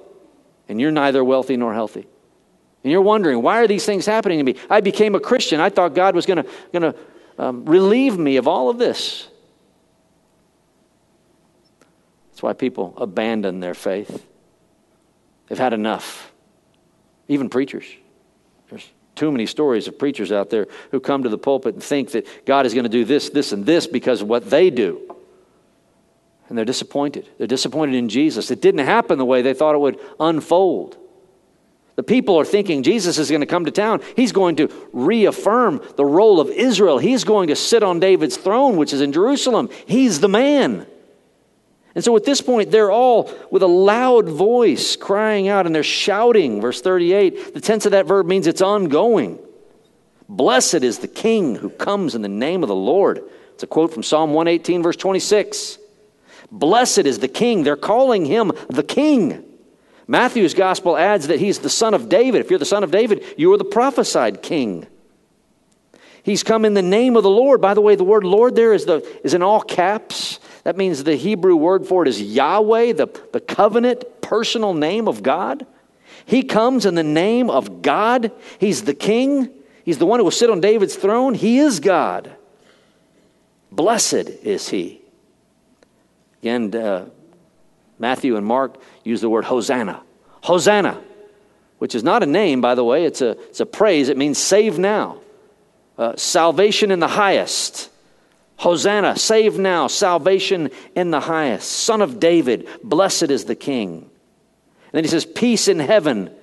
And you're neither wealthy nor healthy. And you're wondering, why are these things happening to me? I became a Christian. I thought God was going to um, relieve me of all of this. That's why people abandon their faith. They've had enough. Even preachers. There's too many stories of preachers out there who come to the pulpit and think that God is going to do this, this, and this because of what they do. And they're disappointed. They're disappointed in Jesus. It didn't happen the way they thought it would unfold. The people are thinking Jesus is going to come to town. He's going to reaffirm the role of Israel. He's going to sit on David's throne, which is in Jerusalem. He's the man. And so at this point, they're all with a loud voice crying out and they're shouting. Verse 38, the tense of that verb means it's ongoing. Blessed is the King who comes in the name of the Lord. It's a quote from Psalm 118, verse 26. Blessed is the King. They're calling him the King. Matthew's gospel adds that he's the son of David. If you're the son of David, you are the prophesied king. He's come in the name of the Lord. By the way, the word Lord there is, the, is in all caps. That means the Hebrew word for it is Yahweh, the, the covenant personal name of God. He comes in the name of God. He's the king. He's the one who will sit on David's throne. He is God. Blessed is he. Again, uh, Matthew and Mark use the word Hosanna. Hosanna, which is not a name, by the way, it's a, it's a praise. It means save now. Uh, salvation in the highest. Hosanna, save now, salvation in the highest. Son of David, blessed is the King. And then he says, Peace in heaven,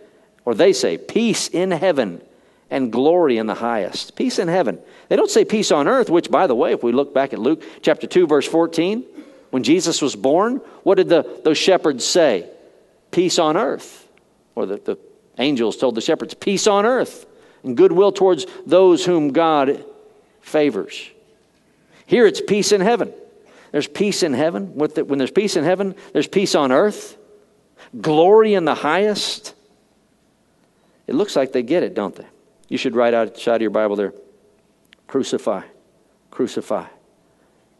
or they say, Peace in heaven and glory in the highest. Peace in heaven. They don't say peace on earth, which, by the way, if we look back at Luke chapter 2, verse 14, when Jesus was born, what did the, those shepherds say? Peace on earth. Or the, the angels told the shepherds, Peace on earth and goodwill towards those whom God favors. Here it's peace in heaven. There's peace in heaven. When there's peace in heaven, there's peace on earth, glory in the highest. It looks like they get it, don't they? You should write outside of your Bible there crucify, crucify.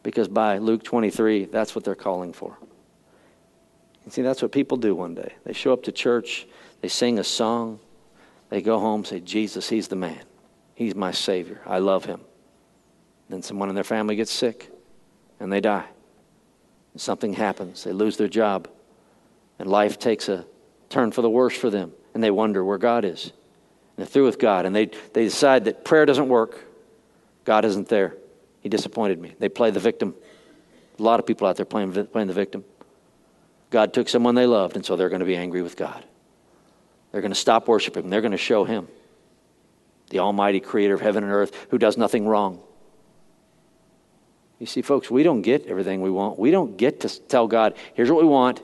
Because by Luke 23, that's what they're calling for. You see, that's what people do one day. They show up to church, they sing a song, they go home, say, Jesus, He's the man. He's my Savior. I love Him. Then someone in their family gets sick and they die. And something happens. They lose their job. And life takes a turn for the worse for them. And they wonder where God is. And they're through with God. And they, they decide that prayer doesn't work. God isn't there. He disappointed me. They play the victim. A lot of people out there playing, playing the victim. God took someone they loved, and so they're going to be angry with God. They're going to stop worshiping. They're going to show Him, the Almighty Creator of heaven and earth, who does nothing wrong. You see, folks, we don't get everything we want. We don't get to tell God, here's what we want.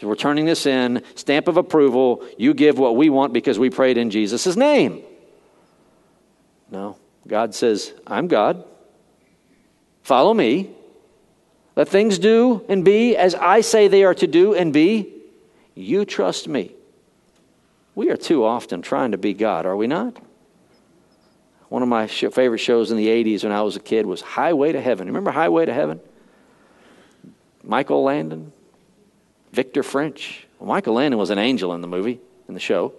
So we're turning this in, stamp of approval. You give what we want because we prayed in Jesus' name. No. God says, I'm God. Follow me. Let things do and be as I say they are to do and be. You trust me. We are too often trying to be God, are we not? One of my favorite shows in the 80s when I was a kid was Highway to Heaven. Remember Highway to Heaven? Michael Landon, Victor French. Well, Michael Landon was an angel in the movie, in the show.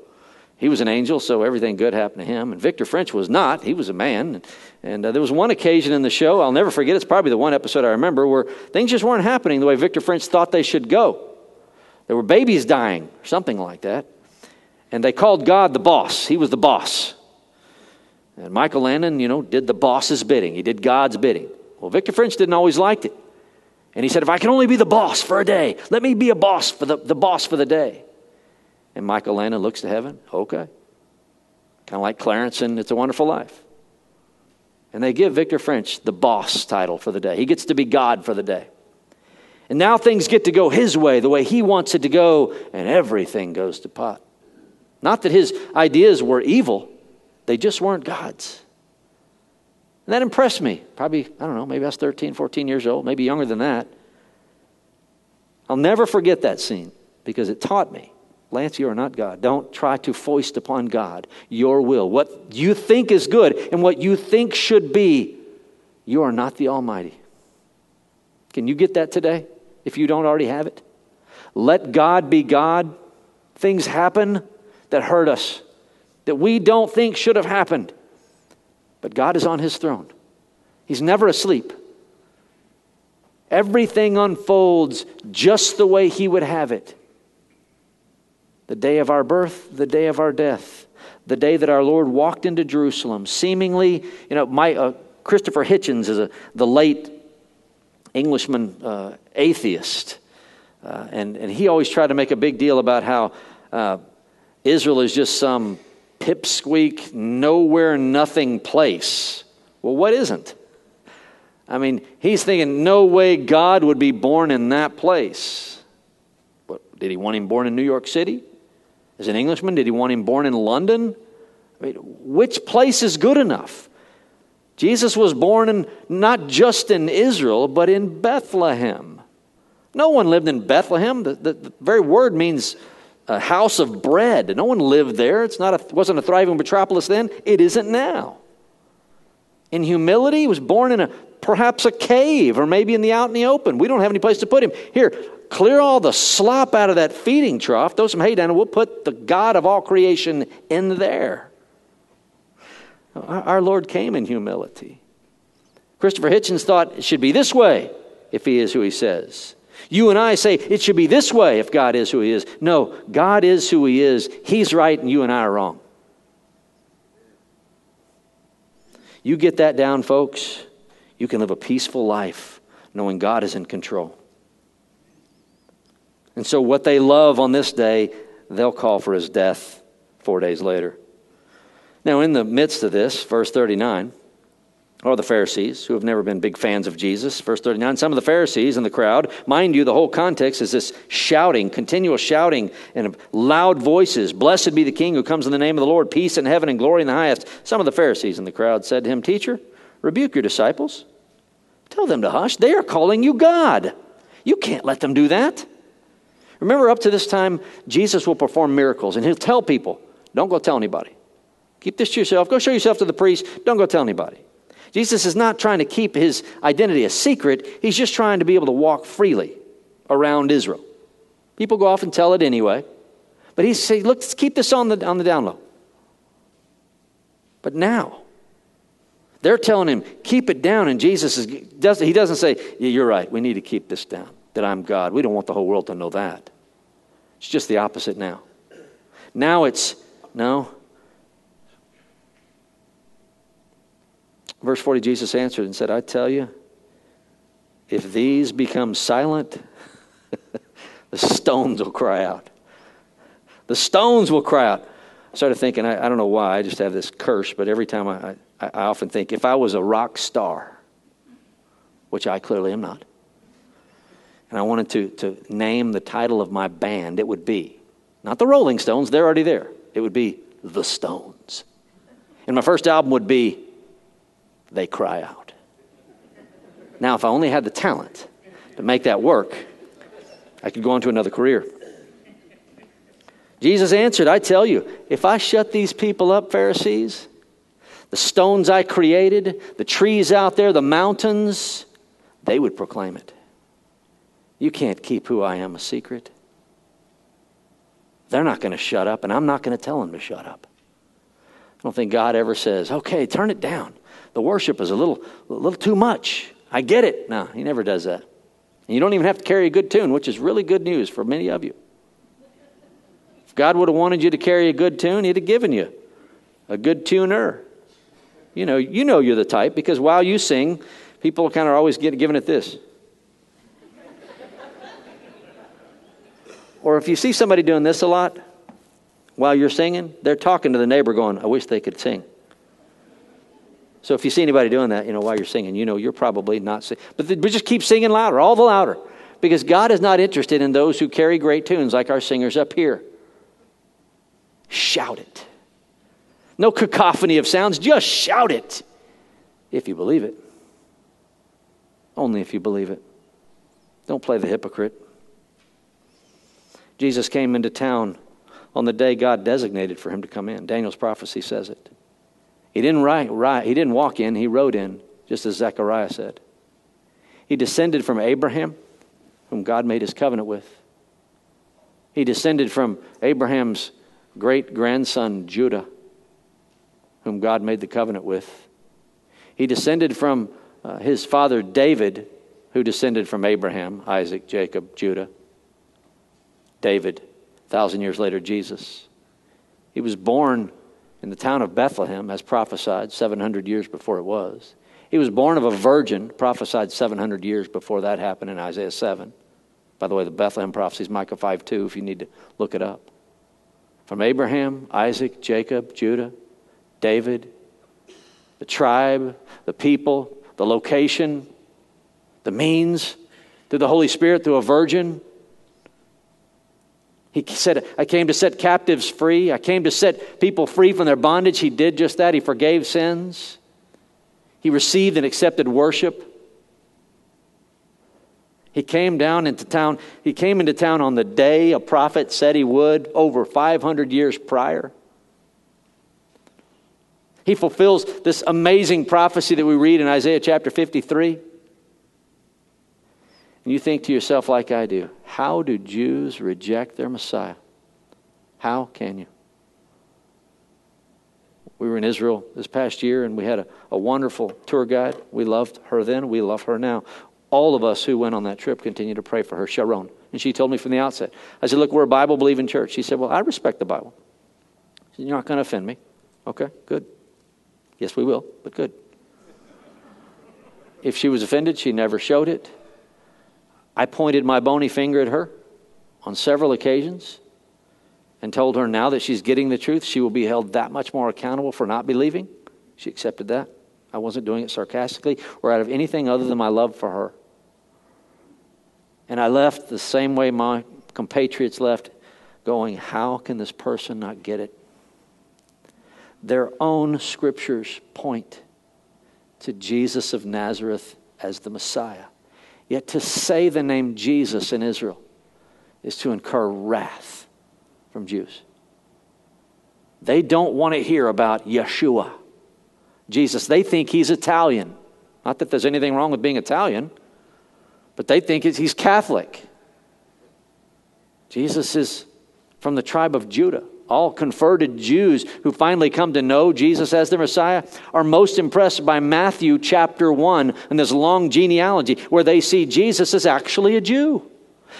He was an angel, so everything good happened to him. And Victor French was not. He was a man. And uh, there was one occasion in the show, I'll never forget, it's probably the one episode I remember, where things just weren't happening the way Victor French thought they should go. There were babies dying, or something like that. And they called God the boss. He was the boss. And Michael Landon, you know, did the boss's bidding. He did God's bidding. Well, Victor French didn't always like it. And he said, if I can only be the boss for a day, let me be a boss for the, the boss for the day. And Michael Landon looks to heaven. Okay. Kind of like Clarence in It's a Wonderful Life. And they give Victor French the boss title for the day. He gets to be God for the day. And now things get to go his way, the way he wants it to go, and everything goes to pot. Not that his ideas were evil, they just weren't God's. And that impressed me. Probably, I don't know, maybe I was 13, 14 years old, maybe younger than that. I'll never forget that scene because it taught me Lance, you are not God. Don't try to foist upon God your will. What you think is good and what you think should be, you are not the Almighty. Can you get that today if you don't already have it? Let God be God. Things happen that hurt us, that we don't think should have happened. But God is on his throne, He's never asleep. Everything unfolds just the way He would have it the day of our birth, the day of our death, the day that our Lord walked into Jerusalem. Seemingly, you know, my, uh, Christopher Hitchens is a, the late Englishman uh, atheist. Uh, and, and he always tried to make a big deal about how uh, Israel is just some pipsqueak, nowhere, nothing place. Well, what isn't? I mean, he's thinking, no way God would be born in that place. But did he want him born in New York City? As an Englishman, did he want him born in London? I mean, which place is good enough? Jesus was born in, not just in Israel, but in Bethlehem. No one lived in Bethlehem. The, the, the very word means a house of bread. No one lived there. It's not a, wasn't a thriving metropolis then. It isn't now. In humility, he was born in a perhaps a cave or maybe in the out in the open. We don't have any place to put him. Here, clear all the slop out of that feeding trough, throw some hay down, and we'll put the God of all creation in there. Our Lord came in humility. Christopher Hitchens thought it should be this way if he is who he says. You and I say it should be this way if God is who he is. No, God is who he is. He's right and you and I are wrong. You get that down, folks, you can live a peaceful life knowing God is in control. And so, what they love on this day, they'll call for his death four days later. Now, in the midst of this, verse 39, are the Pharisees, who have never been big fans of Jesus. Verse 39 Some of the Pharisees in the crowd, mind you, the whole context is this shouting, continual shouting, and loud voices Blessed be the King who comes in the name of the Lord, peace in heaven and glory in the highest. Some of the Pharisees in the crowd said to him, Teacher, rebuke your disciples. Tell them to hush. They are calling you God. You can't let them do that. Remember, up to this time, Jesus will perform miracles and he'll tell people, don't go tell anybody. Keep this to yourself. Go show yourself to the priest. Don't go tell anybody. Jesus is not trying to keep his identity a secret, he's just trying to be able to walk freely around Israel. People go off and tell it anyway. But he says, look, let's keep this on the, on the down low. But now, they're telling him, keep it down. And Jesus is, does, he doesn't say, yeah, you're right, we need to keep this down that I'm God. We don't want the whole world to know that. It's just the opposite now. Now it's, no. Verse 40 Jesus answered and said, I tell you, if these become silent, the stones will cry out. The stones will cry out. I started thinking, I, I don't know why, I just have this curse, but every time I, I, I often think, if I was a rock star, which I clearly am not, and I wanted to, to name the title of my band, it would be not the Rolling Stones, they're already there. It would be The Stones. And my first album would be They Cry Out. Now, if I only had the talent to make that work, I could go on to another career. Jesus answered, I tell you, if I shut these people up, Pharisees, the stones I created, the trees out there, the mountains, they would proclaim it. You can't keep who I am a secret. They're not going to shut up, and I'm not going to tell them to shut up. I don't think God ever says, okay, turn it down. The worship is a little, a little too much. I get it. No, He never does that. And you don't even have to carry a good tune, which is really good news for many of you. If God would have wanted you to carry a good tune, He'd have given you a good tuner. You know, you know you're the type because while you sing, people kind of always get given it this. Or if you see somebody doing this a lot while you're singing, they're talking to the neighbor going, I wish they could sing. So if you see anybody doing that, you know, while you're singing, you know you're probably not singing. But, but just keep singing louder, all the louder. Because God is not interested in those who carry great tunes like our singers up here. Shout it. No cacophony of sounds, just shout it if you believe it. Only if you believe it. Don't play the hypocrite. Jesus came into town on the day God designated for him to come in. Daniel's prophecy says it. He didn't, write, he didn't walk in, he rode in, just as Zechariah said. He descended from Abraham, whom God made his covenant with. He descended from Abraham's great grandson, Judah, whom God made the covenant with. He descended from uh, his father David, who descended from Abraham, Isaac, Jacob, Judah. David, thousand years later, Jesus. He was born in the town of Bethlehem, as prophesied 700 years before it was. He was born of a virgin, prophesied 700 years before that happened in Isaiah 7. By the way, the Bethlehem prophecy is Micah 5 2, if you need to look it up. From Abraham, Isaac, Jacob, Judah, David, the tribe, the people, the location, the means, through the Holy Spirit, through a virgin. He said, I came to set captives free. I came to set people free from their bondage. He did just that. He forgave sins. He received and accepted worship. He came down into town. He came into town on the day a prophet said he would over 500 years prior. He fulfills this amazing prophecy that we read in Isaiah chapter 53. And you think to yourself, like I do, how do Jews reject their Messiah? How can you? We were in Israel this past year and we had a, a wonderful tour guide. We loved her then, we love her now. All of us who went on that trip continue to pray for her, Sharon. And she told me from the outset, I said, Look, we're a Bible believing church. She said, Well, I respect the Bible. Said, You're not going to offend me. Okay, good. Yes, we will, but good. If she was offended, she never showed it. I pointed my bony finger at her on several occasions and told her now that she's getting the truth, she will be held that much more accountable for not believing. She accepted that. I wasn't doing it sarcastically or out of anything other than my love for her. And I left the same way my compatriots left, going, How can this person not get it? their own scriptures point to Jesus of Nazareth as the Messiah. Yet to say the name Jesus in Israel is to incur wrath from Jews. They don't want to hear about Yeshua, Jesus. They think he's Italian. Not that there's anything wrong with being Italian, but they think he's Catholic. Jesus is from the tribe of Judah all converted Jews who finally come to know Jesus as their Messiah are most impressed by Matthew chapter 1 and this long genealogy where they see Jesus as actually a Jew,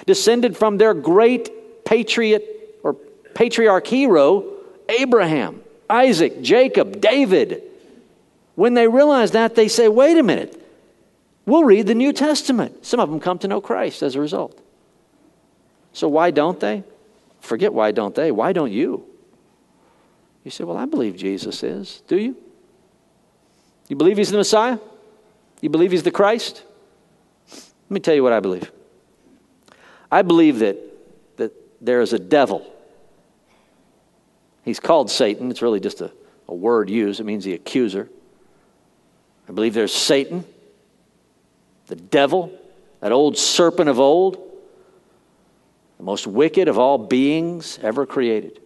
descended from their great patriot or patriarch hero, Abraham, Isaac, Jacob, David. When they realize that, they say, wait a minute, we'll read the New Testament. Some of them come to know Christ as a result. So why don't they? Forget why don't they? Why don't you? You say, Well, I believe Jesus is. Do you? You believe he's the Messiah? You believe he's the Christ? Let me tell you what I believe. I believe that, that there is a devil. He's called Satan. It's really just a, a word used, it means the accuser. I believe there's Satan, the devil, that old serpent of old, the most wicked of all beings ever created.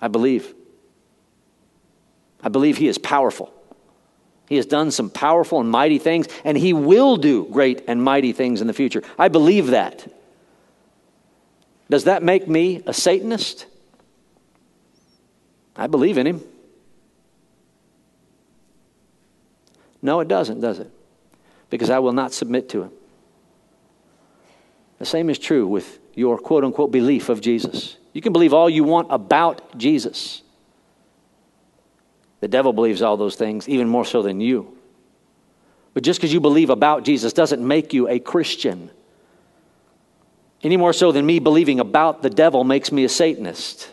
I believe. I believe he is powerful. He has done some powerful and mighty things, and he will do great and mighty things in the future. I believe that. Does that make me a Satanist? I believe in him. No, it doesn't, does it? Because I will not submit to him. The same is true with your quote unquote belief of Jesus. You can believe all you want about Jesus. The devil believes all those things, even more so than you. But just because you believe about Jesus doesn't make you a Christian. Any more so than me believing about the devil makes me a Satanist.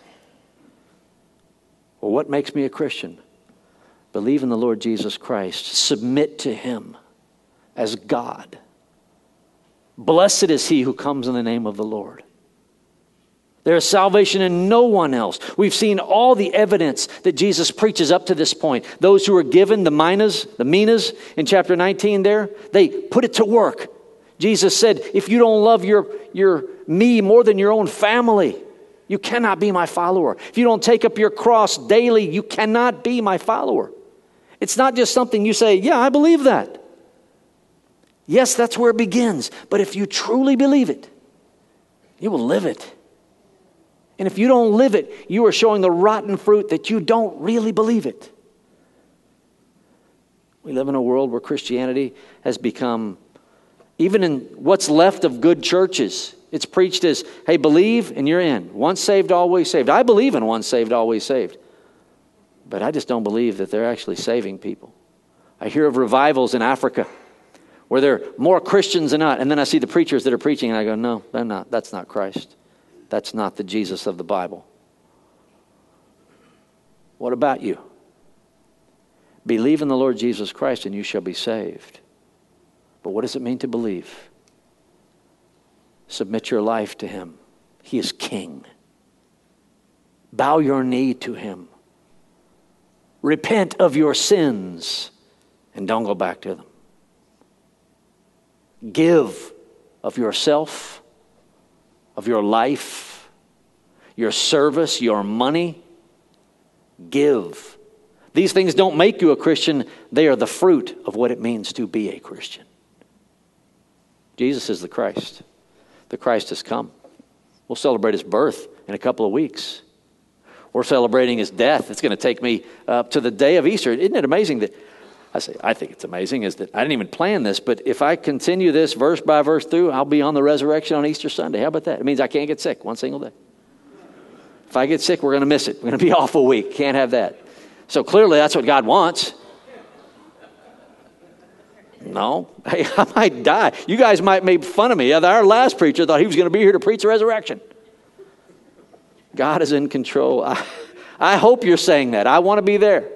Well, what makes me a Christian? Believe in the Lord Jesus Christ, submit to Him as God. Blessed is he who comes in the name of the Lord. There is salvation in no one else. We've seen all the evidence that Jesus preaches up to this point. Those who were given the minas, the minas in chapter 19 there, they put it to work. Jesus said, if you don't love your, your me more than your own family, you cannot be my follower. If you don't take up your cross daily, you cannot be my follower. It's not just something you say, yeah, I believe that. Yes, that's where it begins. But if you truly believe it, you will live it. And if you don't live it, you are showing the rotten fruit that you don't really believe it. We live in a world where Christianity has become, even in what's left of good churches, it's preached as, hey, believe and you're in. Once saved, always saved. I believe in once saved, always saved. But I just don't believe that they're actually saving people. I hear of revivals in Africa where there are more Christians than not. And then I see the preachers that are preaching, and I go, no, they're not. That's not Christ. That's not the Jesus of the Bible. What about you? Believe in the Lord Jesus Christ and you shall be saved. But what does it mean to believe? Submit your life to Him. He is King. Bow your knee to Him. Repent of your sins and don't go back to them. Give of yourself of your life, your service, your money. Give. These things don't make you a Christian, they are the fruit of what it means to be a Christian. Jesus is the Christ. The Christ has come. We'll celebrate his birth in a couple of weeks. We're celebrating his death. It's going to take me up to the day of Easter. Isn't it amazing that I say, I think it's amazing is that I didn't even plan this, but if I continue this verse by verse through, I'll be on the resurrection on Easter Sunday. How about that? It means I can't get sick one single day. If I get sick, we're going to miss it. We're going to be off a week. Can't have that. So clearly, that's what God wants. No, hey, I might die. You guys might make fun of me. Our last preacher thought he was going to be here to preach the resurrection. God is in control. I, I hope you're saying that. I want to be there.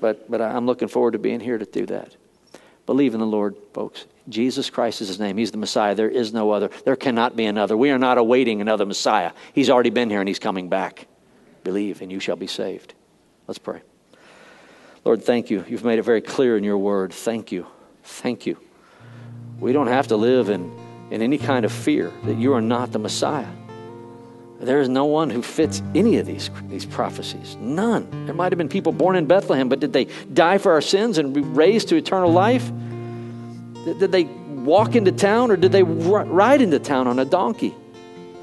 But, but I'm looking forward to being here to do that. Believe in the Lord, folks. Jesus Christ is his name. He's the Messiah. There is no other. There cannot be another. We are not awaiting another Messiah. He's already been here and he's coming back. Believe and you shall be saved. Let's pray. Lord, thank you. You've made it very clear in your word. Thank you. Thank you. We don't have to live in, in any kind of fear that you are not the Messiah. There is no one who fits any of these, these prophecies. None. There might have been people born in Bethlehem, but did they die for our sins and be raised to eternal life? Did they walk into town or did they ride into town on a donkey?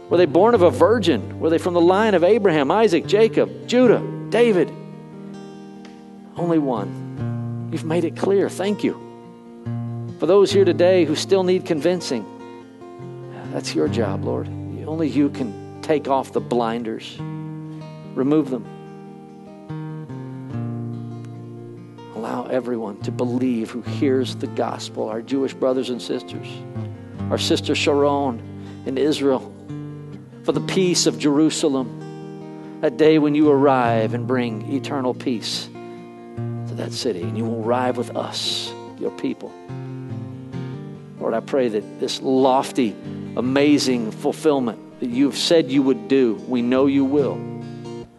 Were they born of a virgin? Were they from the line of Abraham, Isaac, Jacob, Judah, David? Only one. You've made it clear. Thank you. For those here today who still need convincing, that's your job, Lord. Only you can take off the blinders, remove them. Allow everyone to believe who hears the gospel, our Jewish brothers and sisters, our sister Sharon in Israel, for the peace of Jerusalem, that day when you arrive and bring eternal peace to that city, and you will arrive with us, your people. Lord, I pray that this lofty, amazing fulfillment that you've said you would do, we know you will.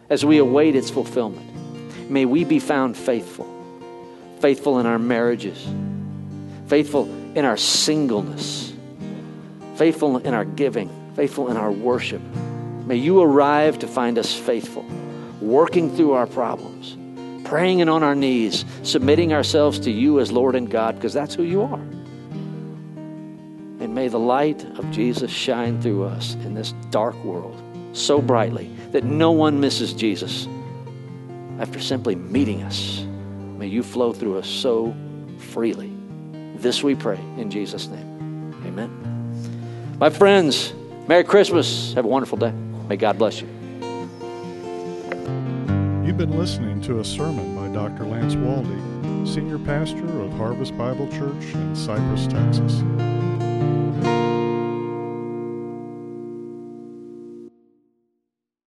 As we await its fulfillment, may we be found faithful, faithful in our marriages, faithful in our singleness, faithful in our giving, faithful in our worship. May you arrive to find us faithful, working through our problems, praying and on our knees, submitting ourselves to you as Lord and God, because that's who you are. May the light of Jesus shine through us in this dark world so brightly that no one misses Jesus after simply meeting us. May you flow through us so freely. This we pray in Jesus' name. Amen. My friends, Merry Christmas. Have a wonderful day. May God bless you. You've been listening to a sermon by Dr. Lance Waldie, Senior Pastor of Harvest Bible Church in Cypress, Texas.